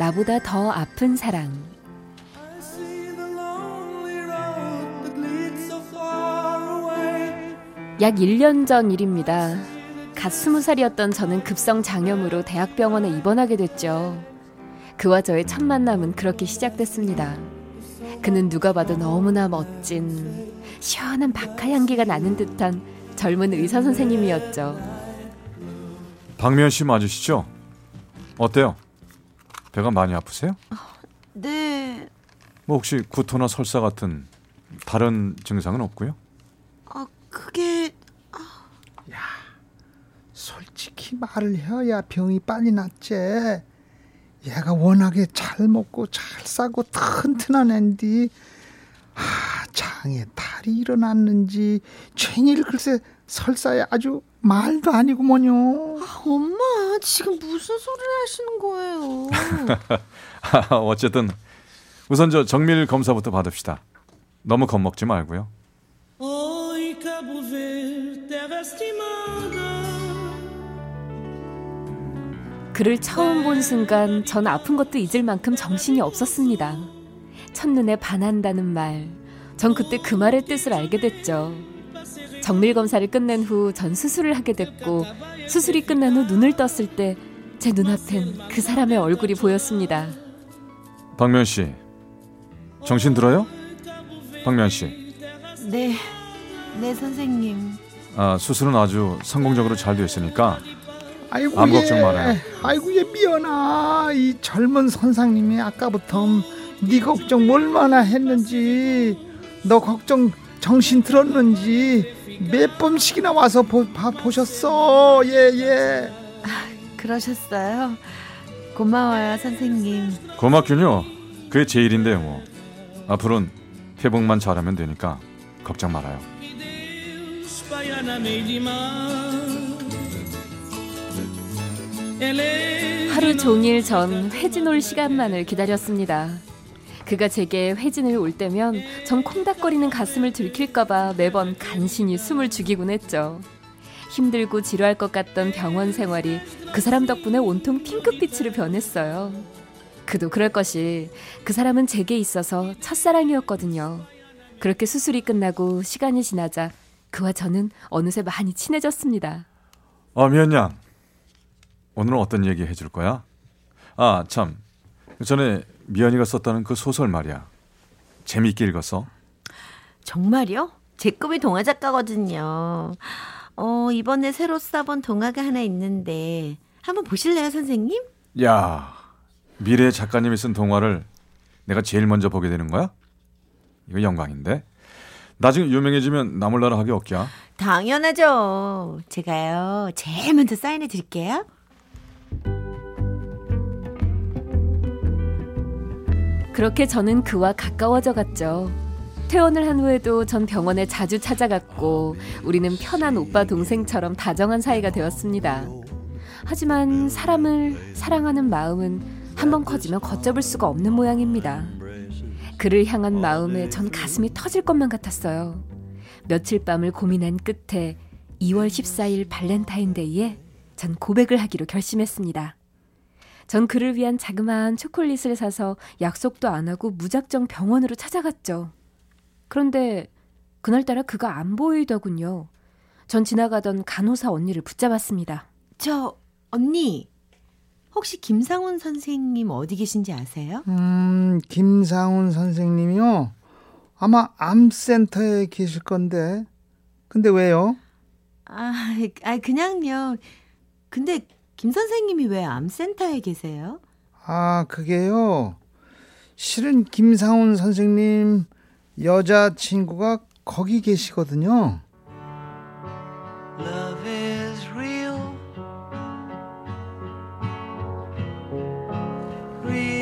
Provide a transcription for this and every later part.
나보다 더 아픈 사랑 약 1년 전 일입니다. 갓 20살이었던 저는 급성 장염으로 대학병원에 입원하게 됐죠. 그와 저의 첫 만남은 그렇게 시작됐습니다. 그는 누가 봐도 너무나 멋진 시원한 박하 향기가 나는 듯한 젊은 의사 선생님이었죠. 박미연 씨 맞으시죠? 어때요? 배가 많이 아프세요? 네. 뭐 혹시 구토나 설사 같은 다른 증상은 없고요? 아, 그게 솔직히 말을 해야 병이 빨리 낫지. 얘가 워낙에 잘 먹고 잘 싸고 튼튼한 앤디. 아, 장에 탈이 일어났는지 챙일 글쎄 설사에 아주 말도 아니고 뭐뇨. 아, 엄마 지금 무슨 소리를 하시는 거예요? 어쨌든 우선 저 정밀 검사부터 받읍시다. 너무 겁먹지 말고요. 그를 처음 본 순간 전 아픈 것도 잊을 만큼 정신이 없었습니다. 첫눈에 반한다는 말. 전 그때 그 말의 뜻을 알게 됐죠. 정밀 검사를 끝낸 후 전 수술을 하게 됐고 수술이 끝난 후 눈을 떴을 때 제 눈앞엔 그 사람의 얼굴이 보였습니다. 박미연 씨, 정신 들어요? 박미연 씨, 네. 네, 선생님. 아, 수술은 아주 성공적으로 잘 됐으니까 아이고 아무 얘. 걱정 말아요. 아이고 얘 미연아. 이 젊은 선상님이 아까부터 네 걱정 얼마나 했는지 너 걱정 정신 들었는지 몇 번씩이나 와서 보, 봐, 보셨어. 예 예. 그러셨어요? 고마워요, 선생님. 고맙군요. 그게 제 일인데요, 뭐. 앞으로는 회복만 잘하면 되니까 걱정 말아요. 하루 종일 전 회진 올 시간만을 기다렸습니다. 그가 제게 회진을 올 때면 전 콩닥거리는 가슴을 들킬까봐 매번 간신히 숨을 죽이곤 했죠. 힘들고 지루할 것 같던 병원 생활이 그 사람 덕분에 온통 핑크빛으로 변했어요. 그도 그럴 것이 그 사람은 제게 있어서 첫사랑이었거든요. 그렇게 수술이 끝나고 시간이 지나자 그와 저는 어느새 많이 친해졌습니다. 아, 미연 양. 오늘은 어떤 얘기 해줄 거야? 아, 참. 전에 미연이가 썼다는 그 소설 말이야. 재미있게 읽었어? 정말요? 제 꿈이 동화 작가거든요. 어, 이번에 새로 써본 동화가 하나 있는데 한번 보실래요, 선생님? 야, 미래의 작가님이 쓴 동화를 내가 제일 먼저 보게 되는 거야? 이거 영광인데. 나중에 유명해지면 나몰라라 하기 없냐? 당연하죠. 제가요, 제일 먼저 사인해 드릴게요. 그렇게 저는 그와 가까워져 갔죠. 퇴원을 한 후에도 전 병원에 자주 찾아갔고 우리는 편한 오빠 동생처럼 다정한 사이가 되었습니다. 하지만 사람을 사랑하는 마음은 한 번 커지면 걷잡을 수가 없는 모양입니다. 그를 향한 마음에 전 가슴이 터질 것만 같았어요. 며칠 밤을 고민한 끝에 2월 14일 발렌타인데이에 전 고백을 하기로 결심했습니다. 전 그를 위한 자그마한 초콜릿을 사서 약속도 안 하고 무작정 병원으로 찾아갔죠. 그런데 그날따라 그가 안 보이더군요. 전 지나가던 간호사 언니를 붙잡았습니다. 저, 언니. 혹시 김상훈 선생님 어디 계신지 아세요? 음, 김상훈 선생님이요. 아마 암센터에 계실 건데. 근데 왜요? 아, 아 그냥요. 근데 김 선생님이 왜 암센터에 계세요? 아, 그게요. 실은 김상훈 선생님 여자친구가 거기 계시거든요. Love is real.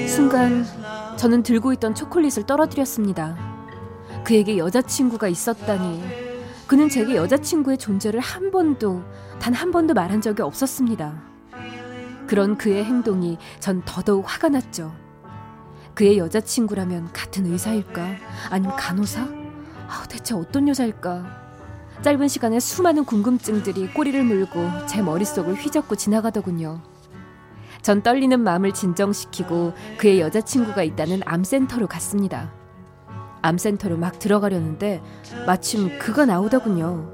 순간 저는 들고 있던 초콜릿을 떨어뜨렸습니다. 그에게 여자친구가 있었다니. 그는 제게 여자친구의 존재를 한 번도, 단 한 번도 말한 적이 없었습니다. 그런 그의 행동이 전 더더욱 화가 났죠. 그의 여자친구라면 같은 의사일까? 아니면 간호사? 아, 대체 어떤 여자일까? 짧은 시간에 수많은 궁금증들이 꼬리를 물고 제 머릿속을 휘젓고 지나가더군요. 전 떨리는 마음을 진정시키고 그의 여자친구가 있다는 암센터로 갔습니다. 암센터로 막 들어가려는데 마침 그가 나오더군요.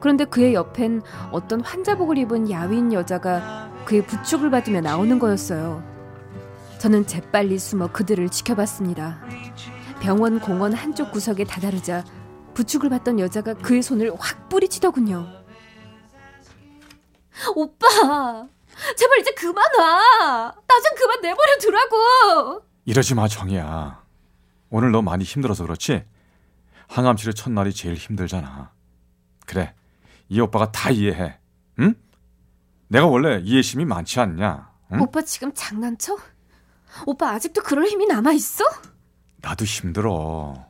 그런데 그의 옆엔 어떤 환자복을 입은 야윈 여자가 그의 부축을 받으며 나오는 거였어요. 저는 재빨리 숨어 그들을 지켜봤습니다. 병원 공원 한쪽 구석에 다다르자 부축을 받던 여자가 그의 손을 확 뿌리치더군요. 오빠, 제발 이제 그만 와. 나 좀 그만 내버려 두라고. 이러지 마, 정이야. 오늘 너 많이 힘들어서 그렇지? 항암 치료 첫날이 제일 힘들잖아. 그래, 이 오빠가 다 이해해. 응? 내가 원래 이해심이 많지 않냐? 응? 오빠 지금 장난쳐? 오빠 아직도 그럴 힘이 남아 있어? 나도 힘들어.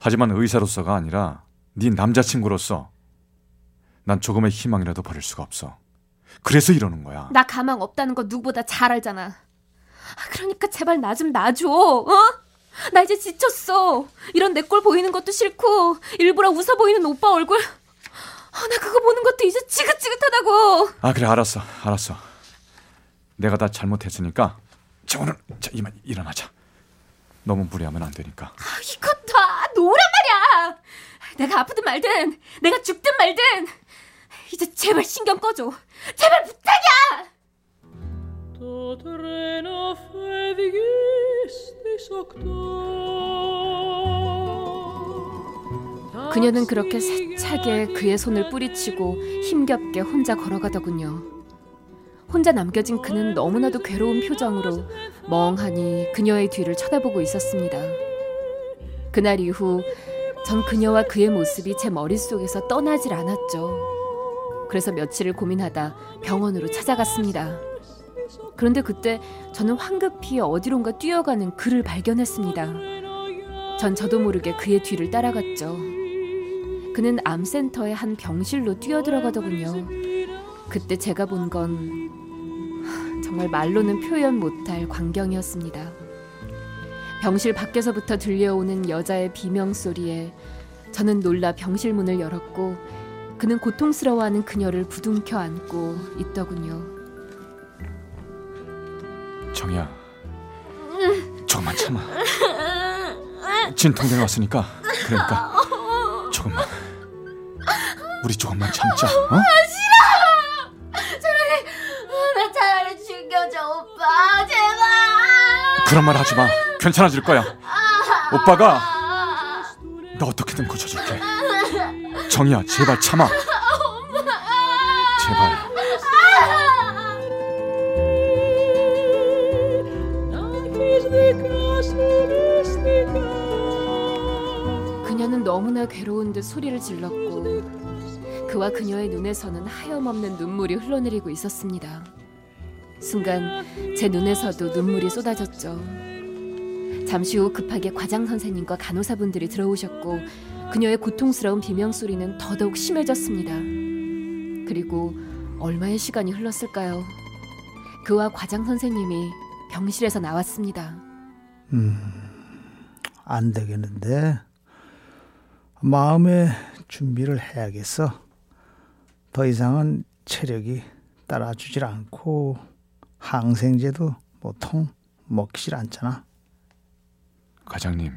하지만 의사로서가 아니라 네 남자친구로서 난 조금의 희망이라도 버릴 수가 없어. 그래서 이러는 거야. 나 가망 없다는 거 누구보다 잘 알잖아. 아, 그러니까 제발 나 좀 놔줘. 어? 나 이제 지쳤어. 이런 내 꼴 보이는 것도 싫고 일부러 웃어 보이는 오빠 얼굴. 아, 나 그거 보는 것도 이제 지긋지긋하다고. 아 그래 알았어 알았어. 내가 다 잘못했으니까 자 오늘 자 이만 일어나자. 너무 무리하면 안 되니까. 아, 이거 다 노란 말이야. 내가 아프든 말든, 내가 죽든 말든, 이제 제발 신경 꺼줘. 제발 부탁이야. 그녀는 그렇게 세차게 그의 손을 뿌리치고 힘겹게 혼자 걸어가더군요. 혼자 남겨진 그는 너무나도 괴로운 표정으로 멍하니 그녀의 뒤를 쳐다보고 있었습니다. 그날 이후 전 그녀와 그의 모습이 제 머릿속에서 떠나질 않았죠. 그래서 며칠을 고민하다 병원으로 찾아갔습니다. 그런데 그때 저는 황급히 어디론가 뛰어가는 그를 발견했습니다. 전 저도 모르게 그의 뒤를 따라갔죠. 그는 암센터의 한 병실로 뛰어들어가더군요. 그때 제가 본 건 정말 말로는 표현 못할 광경이었습니다. 병실 밖에서부터 들려오는 여자의 비명 소리에 저는 놀라 병실 문을 열었고 그는 고통스러워하는 그녀를 부둥켜 안고 있더군요. 정이야. 조금만 참아. 진통제 왔으니까 그러니까 조금만. 우리 조금만 참자. 어? 나 차라리 죽여줘 오빠 제발. 그런 말 하지 마. 괜찮아질 거야. 오빠가 너 어떻게든 고쳐줄게. 정이야, 제발 참아. 제발. 그녀는 너무나 괴로운 듯 소리를 질렀고 그와 그녀의 눈에서는 하염없는 눈물이 흘러내리고 있었습니다. 순간 제 눈에서도 눈물이 쏟아졌죠. 잠시 후 급하게 과장 선생님과 간호사분들이 들어오셨고 그녀의 고통스러운 비명 소리는 더더욱 심해졌습니다. 그리고 얼마의 시간이 흘렀을까요? 그와 과장 선생님이 병실에서 나왔습니다. 안 되겠는데 마음의 준비를 해야겠어. 더 이상은 체력이 따라주질 않고 항생제도 보통 먹히질 않잖아. 과장님,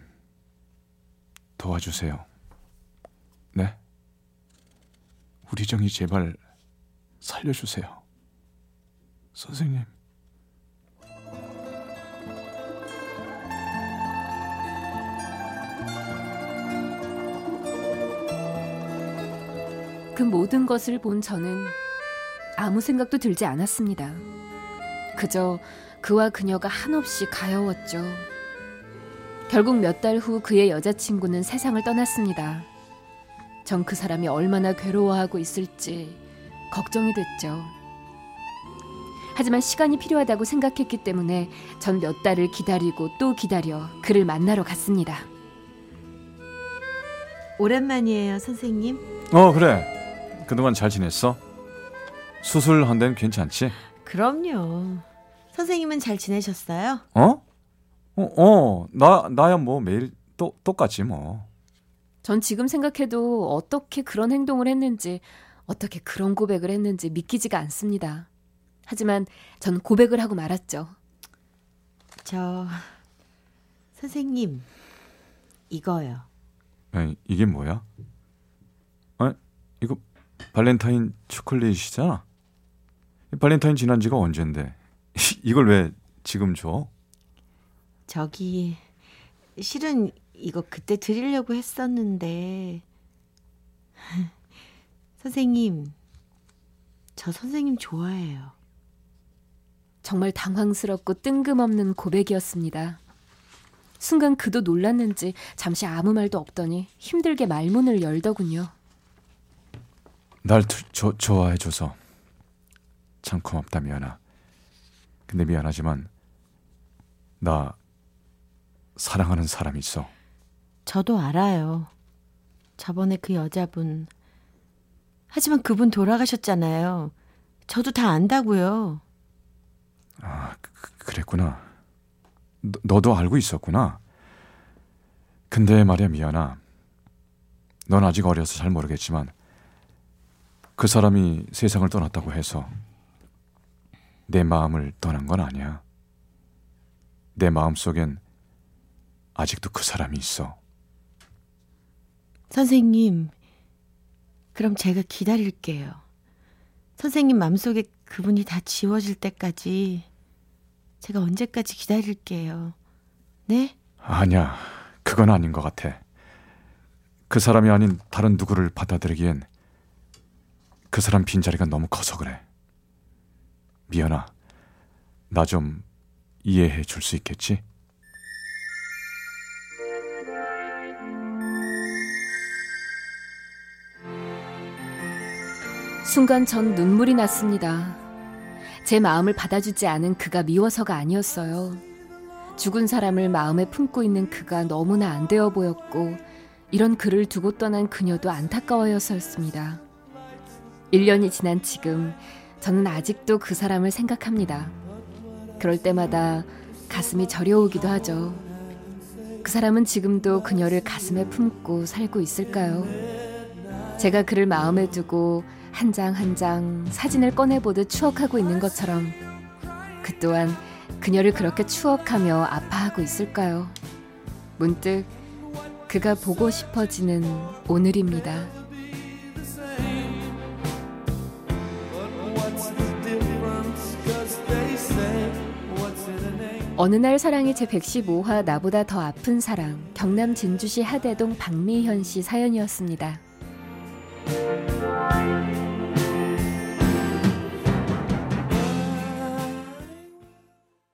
도와주세요. 네? 우리 정이 제발 살려주세요. 선생님. 그 모든 것을 본 저는 아무 생각도 들지 않았습니다. 그저 그와 그녀가 한없이 가여웠죠. 결국 몇 달 후 그의 여자친구는 세상을 떠났습니다. 전 그 사람이 얼마나 괴로워하고 있을지 걱정이 됐죠. 하지만 시간이 필요하다고 생각했기 때문에 전 몇 달을 기다리고 또 기다려 그를 만나러 갔습니다. 오랜만이에요, 선생님. 어 그래. 그동안 잘 지냈어? 수술한 데는 괜찮지? 그럼요. 선생님은 잘 지내셨어요? 어? 어, 어, 나, 나야 뭐 매일 또, 똑같지 뭐. 전 지금 생각해도 어떻게 그런 행동을 했는지, 어떻게 그런 고백을 했는지 믿기지가 않습니다. 하지만 전 고백을 하고 말았죠. 저 선생님 이거요. 아니, 이게 뭐야? 아, 이거 발렌타인 초콜릿이잖아. 발렌타인 지난 지가 언젠데. 이걸 왜 지금 줘? 저기 실은 이거 그때 드리려고 했었는데 선생님 저 선생님 좋아해요. 정말 당황스럽고 뜬금없는 고백이었습니다. 순간 그도 놀랐는지 잠시 아무 말도 없더니 힘들게 말문을 열더군요. 날 두- 조, 좋아해줘서 참 고맙다 미안아. 근데 미안하지만 나 사랑하는 사람이 있어. 저도 알아요. 저번에 그 여자분 하지만 그분 돌아가셨잖아요. 저도 다 안다고요. 아, 그- 그- 그랬구나. 너, 너도 알고 있었구나. 근데 말이야 미안아. 넌 아직 어려서 잘 모르겠지만 그 사람이 세상을 떠났다고 해서 내 마음을 떠난 건 아니야. 내 마음 속엔 아직도 그 사람이 있어. 선생님, 그럼 제가 기다릴게요. 선생님 마음속에 그분이 다 지워질 때까지 제가 언제까지 기다릴게요. 네? 아니야, 그건 아닌 것 같아. 그 사람이 아닌 다른 누구를 받아들이기엔 그 사람 빈자리가 너무 커서 그래. 미연아, 나 좀 이해해 줄 수 있겠지? 순간 전 눈물이 났습니다. 제 마음을 받아주지 않은 그가 미워서가 아니었어요. 죽은 사람을 마음에 품고 있는 그가 너무나 안 되어 보였고, 이런 그를 두고 떠난 그녀도 안타까워였었습니다. 1년이 지난 지금, 저는 아직도 그 사람을 생각합니다. 그럴 때마다 가슴이 저려오기도 하죠. 그 사람은 지금도 그녀를 가슴에 품고 살고 있을까요? 제가 그를 마음에 두고 한 장 한 장 사진을 꺼내보듯 추억하고 있는 것처럼 그 또한 그녀를 그렇게 추억하며 아파하고 있을까요? 문득 그가 보고 싶어지는 오늘입니다. 어느 날 사랑의 제 115화 나보다 더 아픈 사랑 경남 진주시 하대동 박미현 씨 사연이었습니다.